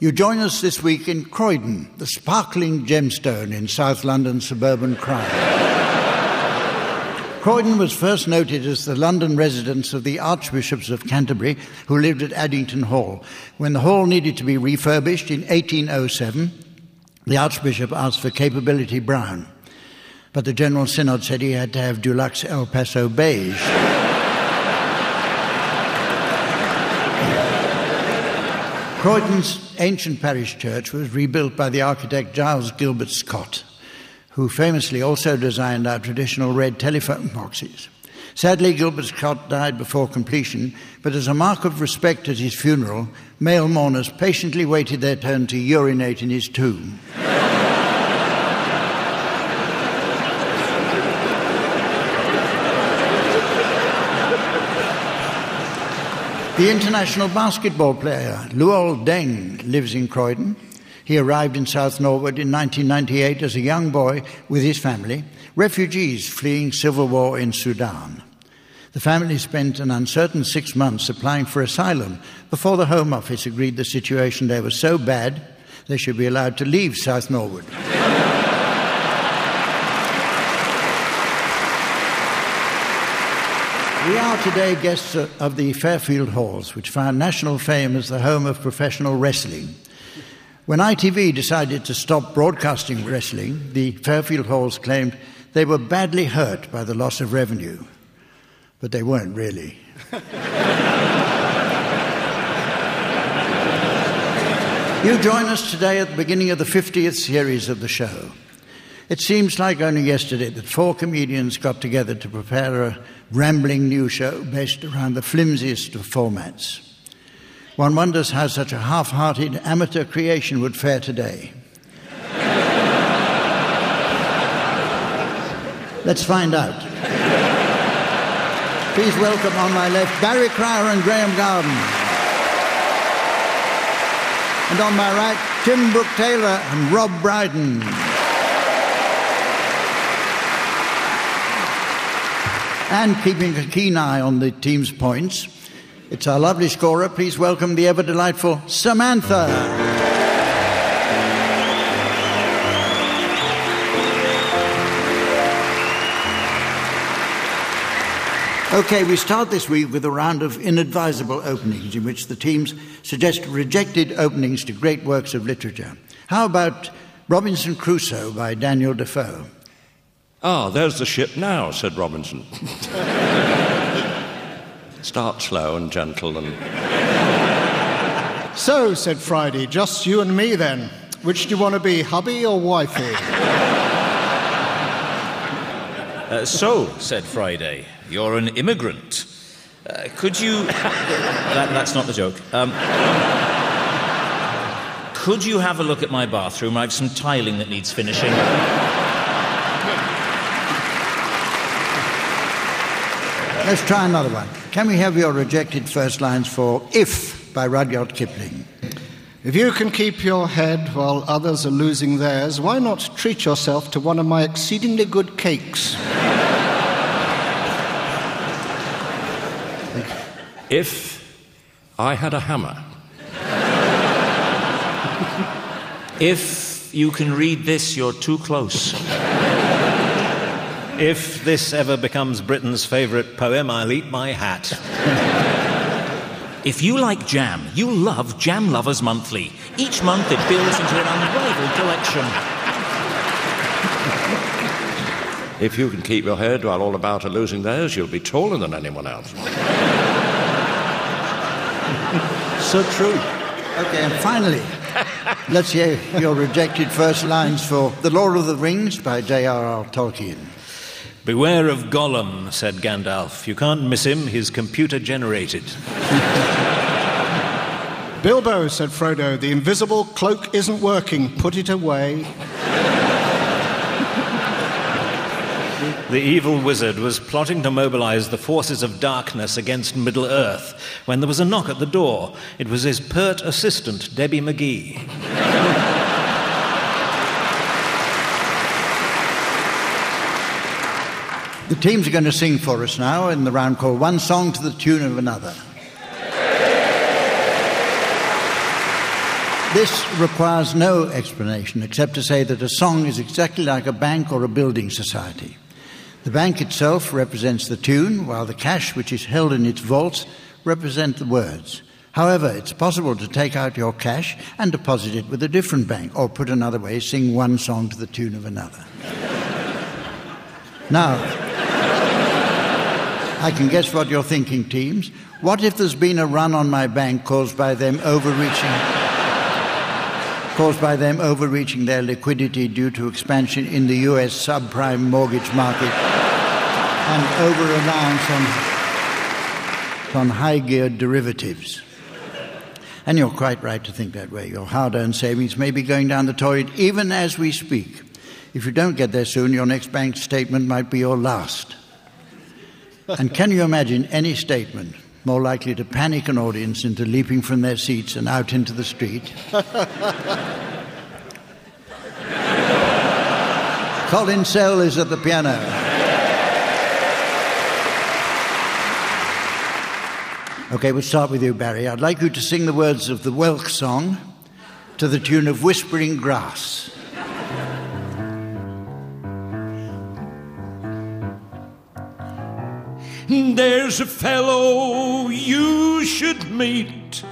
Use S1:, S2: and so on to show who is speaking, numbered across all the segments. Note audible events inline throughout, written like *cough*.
S1: You join us this week in Croydon, the sparkling gemstone in South London suburban crime. Croydon was first noted as the London residence of the Archbishops of Canterbury, who lived at Addington Hall. When the hall needed to be refurbished in 1807, the Archbishop asked for Capability Brown. But the General Synod said he had to have Dulux El Paso Beige. Croydon's ancient parish church was rebuilt by the architect Giles Gilbert Scott, who famously also designed our traditional red telephone *laughs* boxes. Sadly, Gilbert Scott died before completion, but as a mark of respect at his funeral, male mourners patiently waited their turn to urinate in his tomb. The international basketball player Luol Deng lives in Croydon. He arrived in South Norwood in 1998 as a young boy with his family, refugees fleeing civil war in Sudan. The family spent an uncertain six months applying for asylum before the Home Office agreed the situation there was so bad they should be allowed to leave South Norwood. We are today guests of the Fairfield Halls, which found national fame as the home of professional wrestling. When ITV decided to stop broadcasting wrestling, the Fairfield Halls claimed they were badly hurt by the loss of revenue. But they weren't really. *laughs* you join us today at the beginning of the 50th series of the show. It seems like only yesterday that four comedians got together to prepare a rambling new show based around the flimsiest of formats. One wonders how such a half hearted amateur creation would fare today. Let's find out. Please welcome on my left Barry Cryer and Graeme Garden. And on my right, Tim Brooke Taylor and Rob Brydon. And keeping a keen eye on the team's points. It's our lovely scorer. Please welcome the ever delightful Samantha. Okay, we start this week with a round of inadvisable openings in which the teams suggest rejected openings to great works of literature. How about Robinson Crusoe by Daniel Defoe?
S2: Ah, there's the ship now, said Robinson. Start slow and gentle and.
S3: So, said Friday, just you and me then. Which do you want to be, hubby or wifey?
S4: Uh, so, said Friday, you're an immigrant. Uh, could you. that, that's not the joke. Um, could you have a look at my bathroom? I've some tiling that needs finishing.
S1: Let's try another one. Can we have your rejected first lines for If by Rudyard Kipling?
S3: If you can keep your head while others are losing theirs, why not treat yourself to one of my exceedingly good cakes?
S2: If I had a hammer.
S4: if you can read this, you're too close.
S5: If this ever becomes Britain's favourite poem, I'll eat my hat.
S4: If you like jam, you love Jam Lovers Monthly. Each month it builds into an unrivaled collection.
S2: If you can keep your head while all about are losing theirs, you'll be taller than anyone else.
S1: so true. Okay, and finally, let's hear your rejected first lines for The Lord of the Rings by J.R.R. Tolkien.
S5: Beware of Gollum, said Gandalf. You can't miss him, he's computer generated. *laughs*
S3: Bilbo, said Frodo, the invisible cloak isn't working. Put it away.
S5: The evil wizard was plotting to mobilize the forces of darkness against Middle Earth when there was a knock at the door. It was his pert assistant, Debbie McGee.
S1: Teams are going to sing for us now in the round called One Song to the Tune of Another. This requires no explanation except to say that a song is exactly like a bank or a building society. The bank itself represents the tune, while the cash which is held in its vaults represent the words. However, it's possible to take out your cash and deposit it with a different bank, or put another way, sing one song to the tune of another. *laughs* now, I can guess what you're thinking, teams. What if there's been a run on my bank caused by them overreaching? caused by them overreaching their liquidity due to expansion in the US subprime mortgage market and over reliance on, on high geared derivatives. And you're quite right to think that way. Your hard earned savings may be going down the toilet even as we speak. If you don't get there soon, your next bank statement might be your last. And can you imagine any statement more likely to panic an audience into leaping from their seats and out into the street? *laughs* Colin Sell is at the piano. Okay, we'll start with you, Barry. I'd like you to sing the words of the Whelk song to the tune of Whispering Grass.
S6: There's a fellow you should meet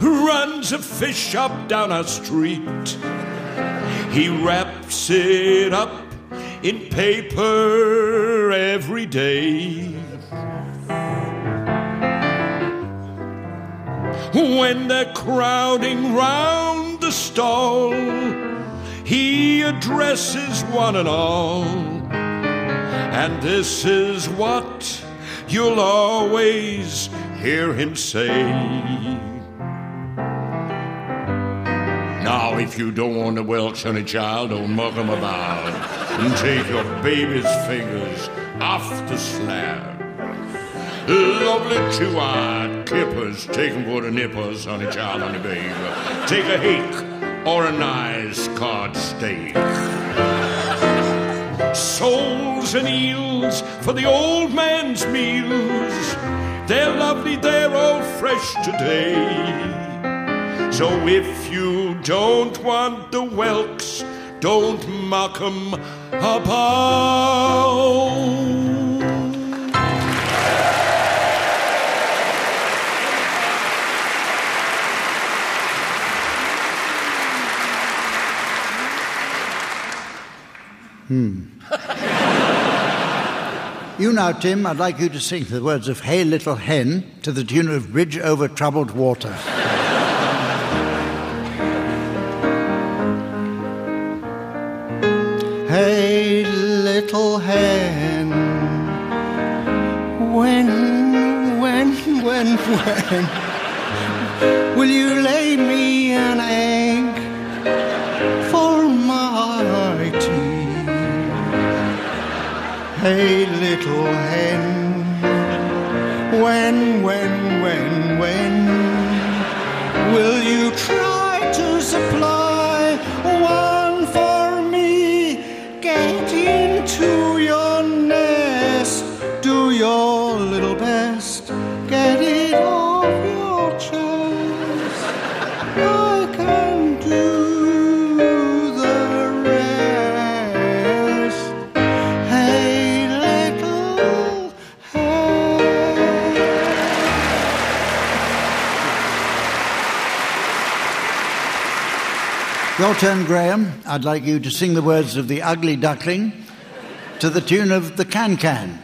S6: who runs a fish shop down our street. He wraps it up in paper every day. When they're crowding round the stall, he addresses one and all. And this is what you'll always hear him say. Now, if you don't want to Welsh on a child, don't muck 'em about. And take your baby's fingers off the slab. Lovely two-eyed clippers, take 'em for the nippers, honey child, honey babe. Take a hake or a nice cod steak soles and eels for the old man's meals. They're lovely, they're all fresh today. So if you don't want the whelks, don't mock 'em about. Hmm. *laughs*
S1: You now, Tim, I'd like you to sing the words of Hey Little Hen to the tune of Bridge Over Troubled Water. *laughs*
S3: Hey, little hen, when, when, when, when will you lay me an egg Hey, little hen, when, when, when, when will you Your
S1: turn, Graeme. I'd like you to sing the words of The Ugly Duckling to the tune of The Can Can.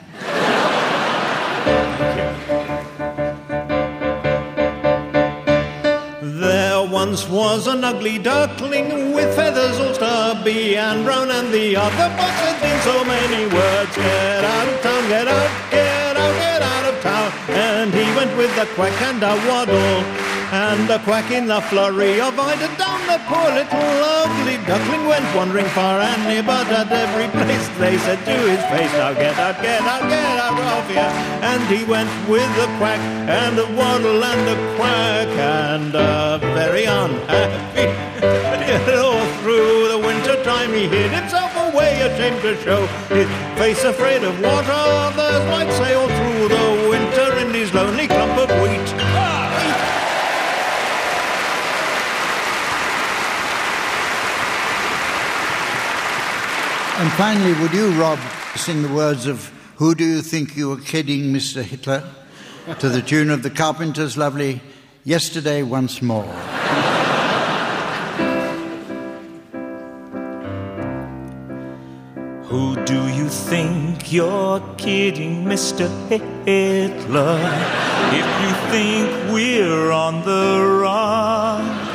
S5: There once was an ugly duckling with feathers all stubby and brown, and the other box had been so many words. Get out of town, get out, get out, get out of town. And he went with a quack and a waddle. And a quack in the flurry of eider down the poor little ugly duckling went wandering far and near, but at every place they said to his face, Now get out, get out, get out of here. And he went with a quack and a waddle and a quack and a very unhappy. *laughs* All through the winter time he hid himself away, ashamed to show his face, afraid of what others might say, all through the winter in his lonely clump
S1: finally, would you, Rob, sing the words of Who Do You Think You Are Kidding, Mr. Hitler? to the tune of the Carpenters' lovely Yesterday Once More. *laughs*
S7: Who do you think you're kidding, Mr. Hitler? If you think we're on the run,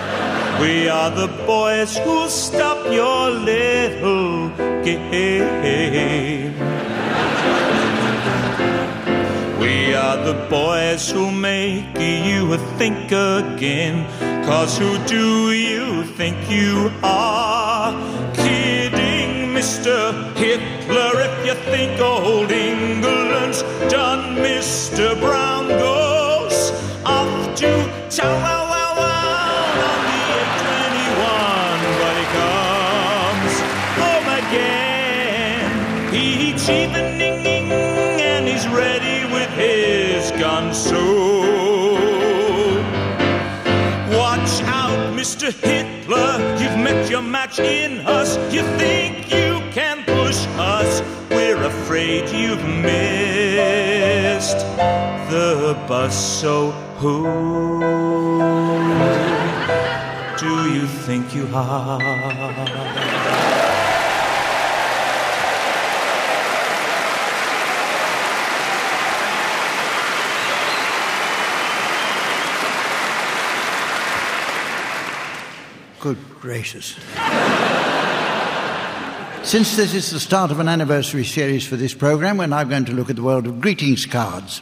S7: we are the boys who'll stop your little game. We are the boys who make you think again. Cause who do you think you are? Kidding, Mr. Hitler, if you think old England's done, Mr. Brown goes off to town. You've your match in us. You think you can push us. We're afraid you've missed the bus. So who do you think you are?
S1: Good gracious. Since this is the start of an anniversary series for this program, we're now going to look at the world of greetings cards.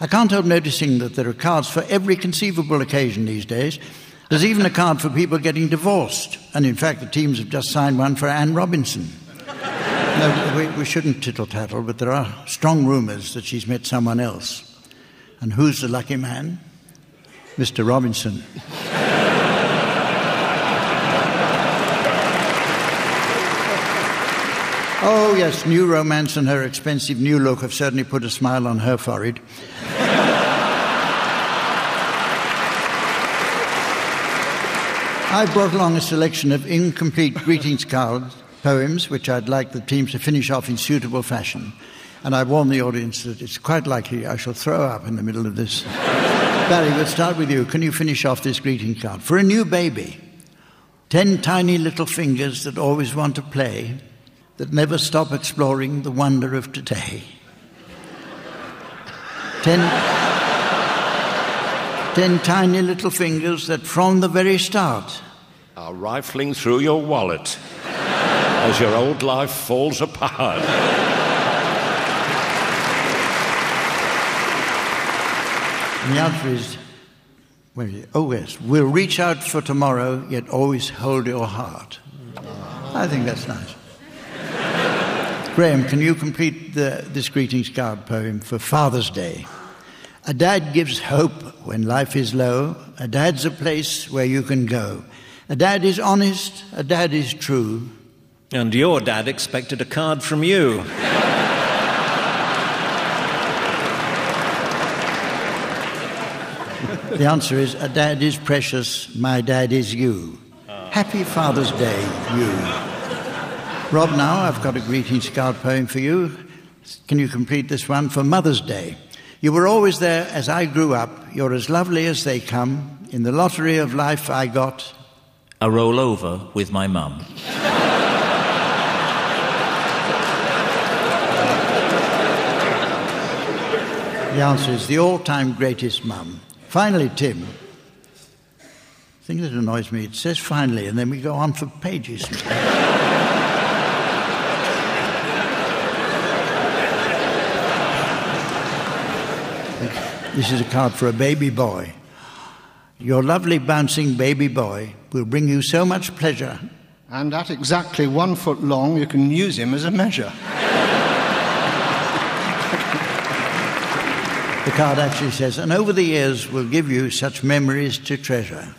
S1: I can't help noticing that there are cards for every conceivable occasion these days. There's even a card for people getting divorced. And in fact, the teams have just signed one for Anne Robinson. No, we, we shouldn't tittle tattle, but there are strong rumours that she's met someone else. And who's the lucky man? Mr. Robinson. Oh, yes, new romance and her expensive new look have certainly put a smile on her forehead. I brought along a selection of incomplete greetings cards, poems, which I'd like the teams to finish off in suitable fashion. And I warn the audience that it's quite likely I shall throw up in the middle of this. *laughs* Barry, we'll start with you. Can you finish off this greeting card? For a new baby, ten tiny little fingers that always want to play that never stop exploring the wonder of today. Ten, ten tiny little fingers that from the very start
S2: are rifling through your wallet as your old life falls apart.
S1: And the answer is, it? oh yes, we'll reach out for tomorrow, yet always hold your heart. I think that's nice. Graeme, can you complete the, this greetings card poem for Father's Day? A dad gives hope when life is low. A dad's a place where you can go. A dad is honest. A dad is true.
S8: And your dad expected a card from you.
S1: The answer is a dad is precious. My dad is you. Ah. Happy Father's Day, you. Rob, now I've got a greeting card poem for you. Can you complete this one for Mother's Day? You were always there as I grew up. You're as lovely as they come. In the lottery of life, I got
S4: A rollover with my mum.
S1: the answer is the all-time greatest mum. Finally, Tim. The thing that annoys me, it says finally, and then we go on for pages. *laughs* This is a card for a baby boy. Your lovely bouncing baby boy will bring you so much pleasure.
S3: And at exactly one foot long, you can use him as a measure.
S1: The card actually says, and over the years will give you such memories to treasure.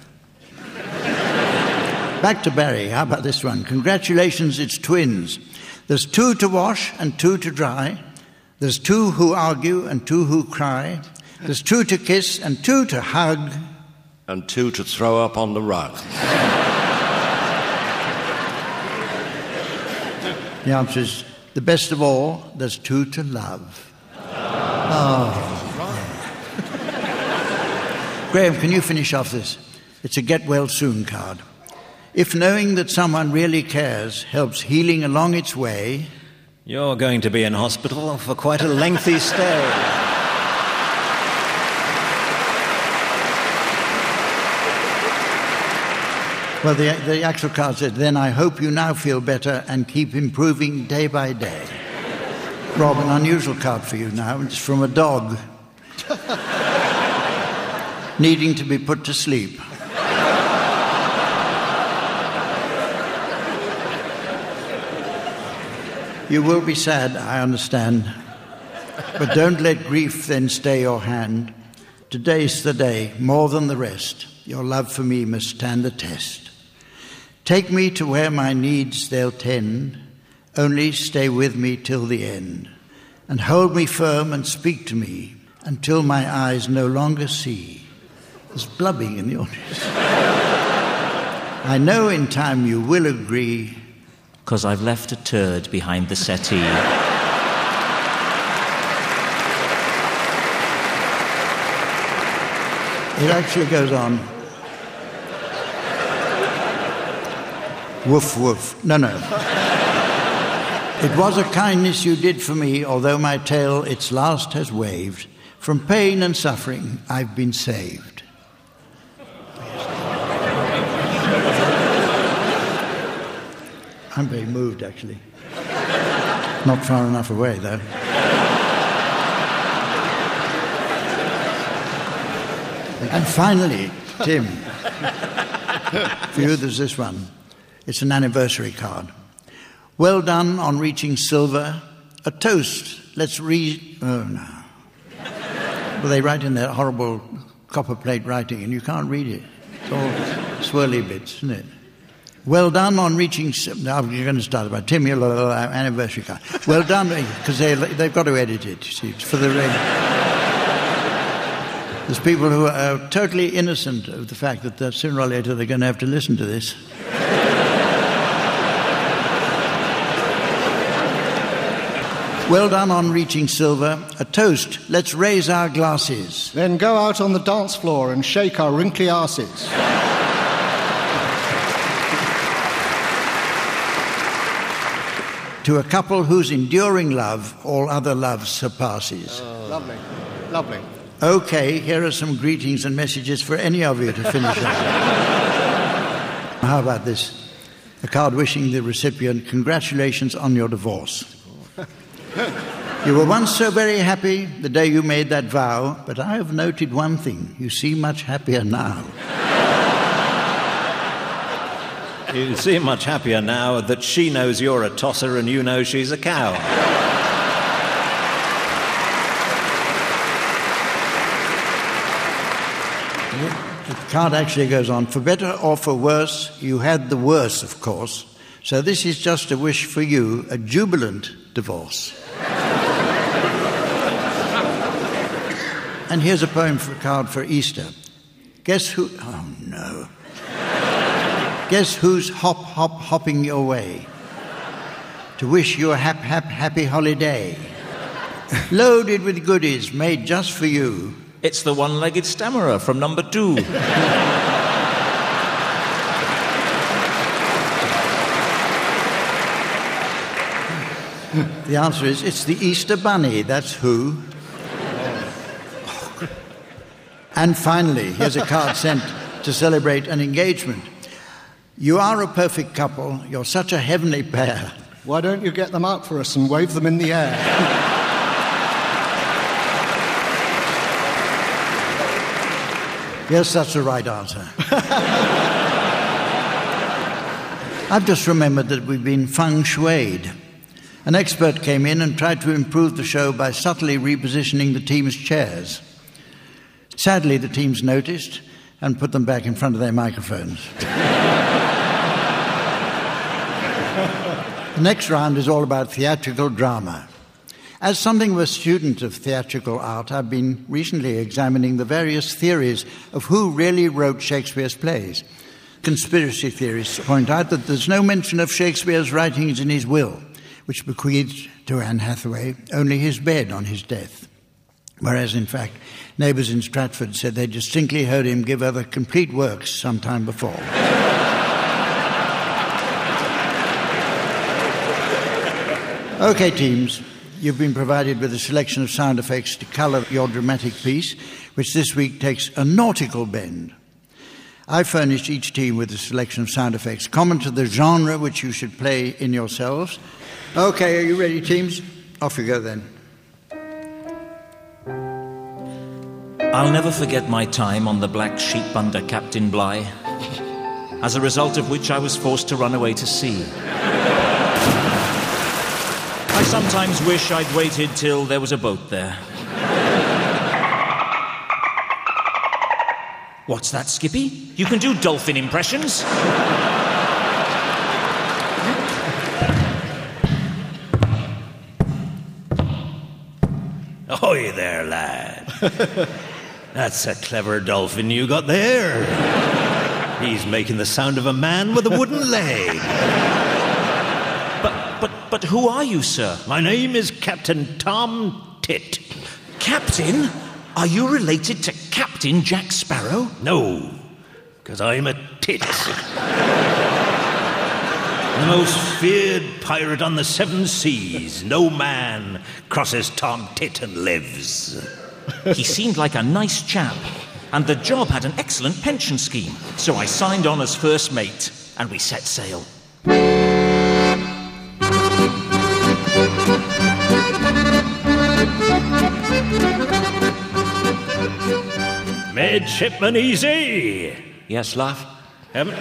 S1: Back to Barry. How about this one? Congratulations, it's twins. There's two to wash and two to dry. There's two who argue and two who cry. There's two to kiss and two to hug.
S2: And two to throw up on the rug.
S1: The answer is the best of all, there's two to love. Oh. Graeme, can you finish off this? It's a get well soon card. If knowing that someone really cares helps healing along its way,
S8: You're going to be in hospital for quite a lengthy stay.
S1: well, the, the actual card said, then I hope you now feel better and keep improving day by day. Rob, an unusual card for you now. It's from a dog *laughs* needing to be put to sleep. You will be sad, I understand. But don't let grief then stay your hand. Today's the day, more than the rest. Your love for me must stand the test. Take me to where my needs they'll tend, only stay with me till the end. And hold me firm and speak to me until my eyes no longer see. There's blubbing in the audience. *laughs* I know in time you will agree
S7: Because I've left a turd behind the settee.
S1: It actually goes on. Woof, woof. No, no. It was a kindness you did for me, although my tail its last has waved. From pain and suffering, I've been saved. I'm very moved, actually. Not far enough away, though. And finally, Tim, for you, there's this one. It's an anniversary card. Well done on reaching silver. A toast. Let's re. Oh, no. Well, they write in that horrible copper plate writing, and you can't read it. It's all swirly bits, isn't it? Well done on reaching. Now you're going to start about Tim. Your uh, anniversary card. Well done, because they, they've got to edit it. See, for the. There's people who are totally innocent of the fact that sooner or later they're going to have to listen to this. Well done on reaching silver. A toast. Let's raise our glasses.
S3: Then go out on the dance floor and shake our wrinkly asses.
S1: To a couple whose enduring love all other love surpasses. Oh.
S3: Lovely, lovely.
S1: Okay, here are some greetings and messages for any of you to finish up. *laughs* How about this? A card wishing the recipient congratulations on your divorce. *laughs* You were once so very happy the day you made that vow, but I have noted one thing. You seem much happier now.
S8: You seem much happier now that she knows you're a tosser and you know she's a cow.
S1: The card actually goes on for better or for worse, you had the worse, of course. So this is just a wish for you, a jubilant divorce. and here's a poem for a card for Easter. Guess who? Oh no. Guess who's hop, hop, hopping your way to wish you a hap, hap, happy holiday? Loaded with goodies made just for you.
S4: It's the one legged stammerer from number two.
S1: The answer is it's the Easter Bunny. That's who. And finally, here's a card sent to celebrate an engagement. You are a perfect couple. You're such a heavenly pair.
S3: Why don't you get them out for us and wave them in the air?
S1: Yes, that's the right answer. I've just remembered that we've been feng shuied. An expert came in and tried to improve the show by subtly repositioning the team's chairs. Sadly, the teams noticed and put them back in front of their microphones. The next round is all about theatrical drama. As something of a student of theatrical art, I've been recently examining the various theories of who really wrote Shakespeare's plays. Conspiracy theorists point out that there's no mention of Shakespeare's writings in his will, which bequeathed to Anne Hathaway only his bed on his death. Whereas, in fact, neighbours in Stratford said they distinctly heard him give other complete works some time before. Okay, teams, you've been provided with a selection of sound effects to colour your dramatic piece, which this week takes a nautical bend. I furnished each team with a selection of sound effects common to the genre which you should play in yourselves. Okay, are you ready, teams? Off you go then.
S7: I'll never forget my time on the black sheep under Captain Bligh, as a result of which I was forced to run away to sea. I sometimes wish I'd waited till there was a boat there. What's that, Skippy? You can do dolphin impressions?
S8: Ahoy there, lad. *laughs* That's a clever dolphin you got there. He's making the sound of a man with a wooden leg.
S7: But, but, but who are you, sir?
S8: My name is Captain Tom Tit.
S7: Captain? Are you related to Captain Jack Sparrow?
S8: No, because I'm a tit. the most feared pirate on the seven seas. No man crosses Tom Tit and lives.
S7: He seemed like a nice chap, and the job had an excellent pension scheme. So I signed on as first mate, and we set sail.
S8: Midshipman Easy.
S2: Yes, love?
S8: Haven't,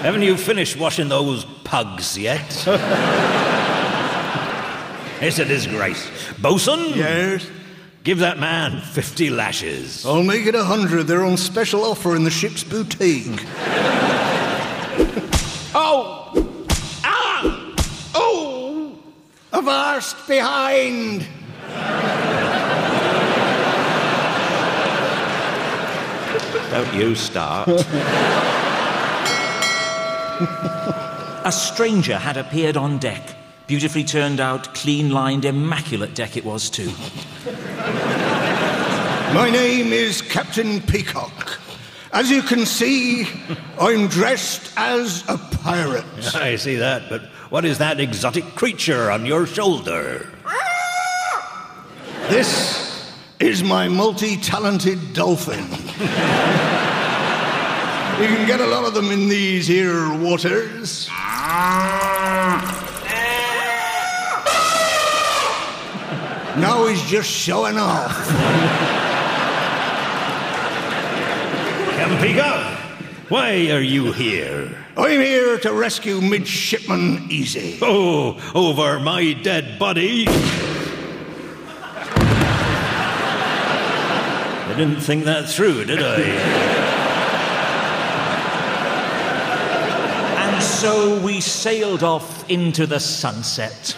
S8: haven't you finished washing those pugs yet? it's a disgrace. Bosun?
S3: Yes?
S8: Give that man 50 lashes.
S3: I'll make it a hundred. They're on special offer in the ship's boutique. *laughs* oh! Ah! Oh! Avast behind!
S2: Don't you start.
S7: A stranger had appeared on deck. Beautifully turned out, clean lined, immaculate deck it was, too.
S3: My name is Captain Peacock. As you can see, I'm dressed as a pirate. *laughs*
S8: I see that, but what is that exotic creature on your shoulder?
S3: This is my multi talented dolphin. you can get a lot of them in these here waters. Now he's just showing off.
S8: Captain Peacock, why are you here?
S3: I'm here to rescue Midshipman Easy.
S8: Oh, over my dead body. I didn't think that through, did I?
S7: And so we sailed off into the sunset.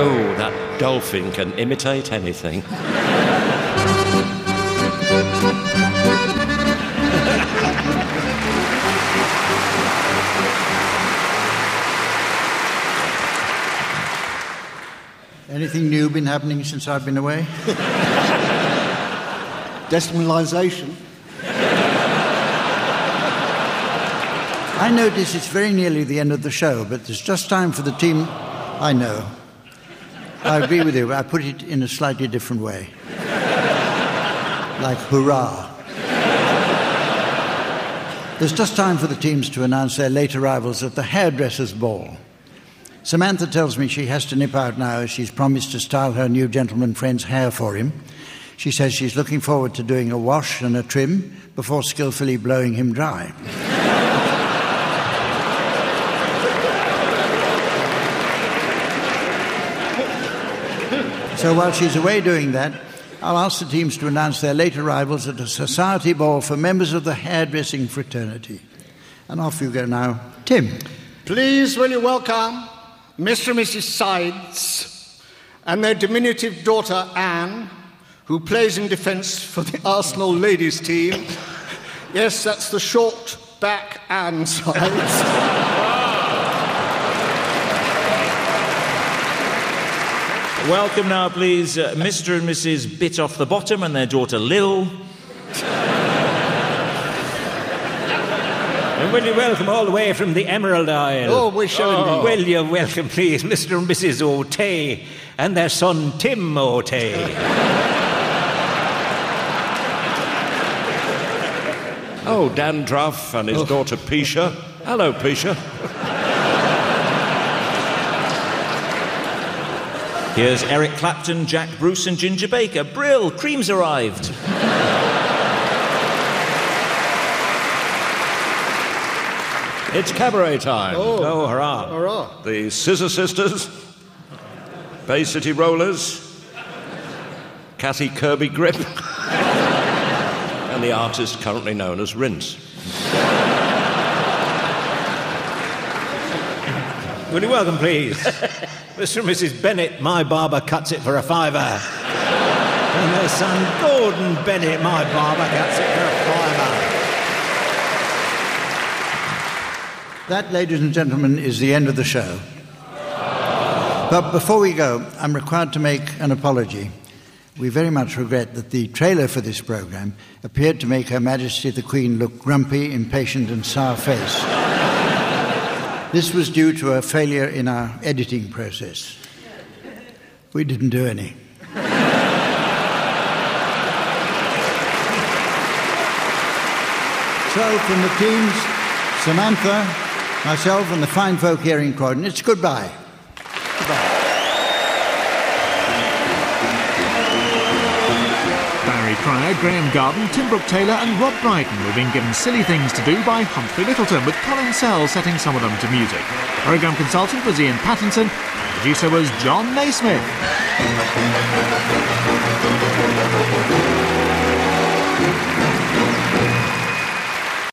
S2: Oh, that dolphin can imitate anything.
S1: Anything new been happening since I've been away? *laughs*
S3: Decimalisation.
S1: I notice it's very nearly the end of the show, but there's just time for the team. I know. I agree with you. but I put it in a slightly different way. Like hurrah. There's just time for the teams to announce their late arrivals at the hairdresser's ball. Samantha tells me she has to nip out now as she's promised to style her new gentleman friend's hair for him. She says she's looking forward to doing a wash and a trim before skillfully blowing him dry. *laughs* so while she's away doing that, I'll ask the teams to announce their late arrivals at a society ball for members of the hairdressing fraternity. And off you go now. Tim.
S3: Please, will you welcome Mr. and Mrs. Sides and their diminutive daughter Anne, who plays in defence for the Arsenal ladies team. Yes, that's the short back Anne Sides.
S4: Welcome now, please, uh, Mr. and Mrs. Bit Off the Bottom and their daughter Lil.
S8: And will you welcome all the way from the Emerald Isle?
S3: Oh, we shall oh. indeed.
S8: Will you welcome, please, Mr. and Mrs. O'Tay and their son Tim O'Tay? *laughs*
S2: Oh, Dandruff and his oh. daughter Pisha. Hello, Pisha.
S4: Here's Eric Clapton, Jack Bruce, and Ginger Baker. Brill, cream's arrived.
S2: It's cabaret time.
S8: Oh. oh, hurrah.
S3: Hurrah.
S2: The Scissor Sisters, Bay City Rollers, Kathy Kirby Grip, and the artist currently known as Rinse.
S8: Will you welcome, please, *laughs* Mr. and Mrs. Bennett, my barber cuts it for a fiver. And their son Gordon Bennett, my barber cuts it for a fiver.
S1: That, ladies and gentlemen, is the end of the show. But before we go, I'm required to make an apology. We very much regret that the trailer for this program appeared to make Her Majesty the Queen look grumpy, impatient, and sour faced. this was due to a failure in our editing process. We didn't do any. So, from the teams, Samantha, myself, and the fine folk here in Croydon, it's goodbye. Goodbye.
S9: Barry Cryer, Graeme Garden, Tim Brooke Taylor, and Rob Brydon were being given silly things to do by Humphrey Lyttelton, with Colin Sell setting some of them to music. Programme consultant was Iain Pattinson, and producer was Jon Naismith.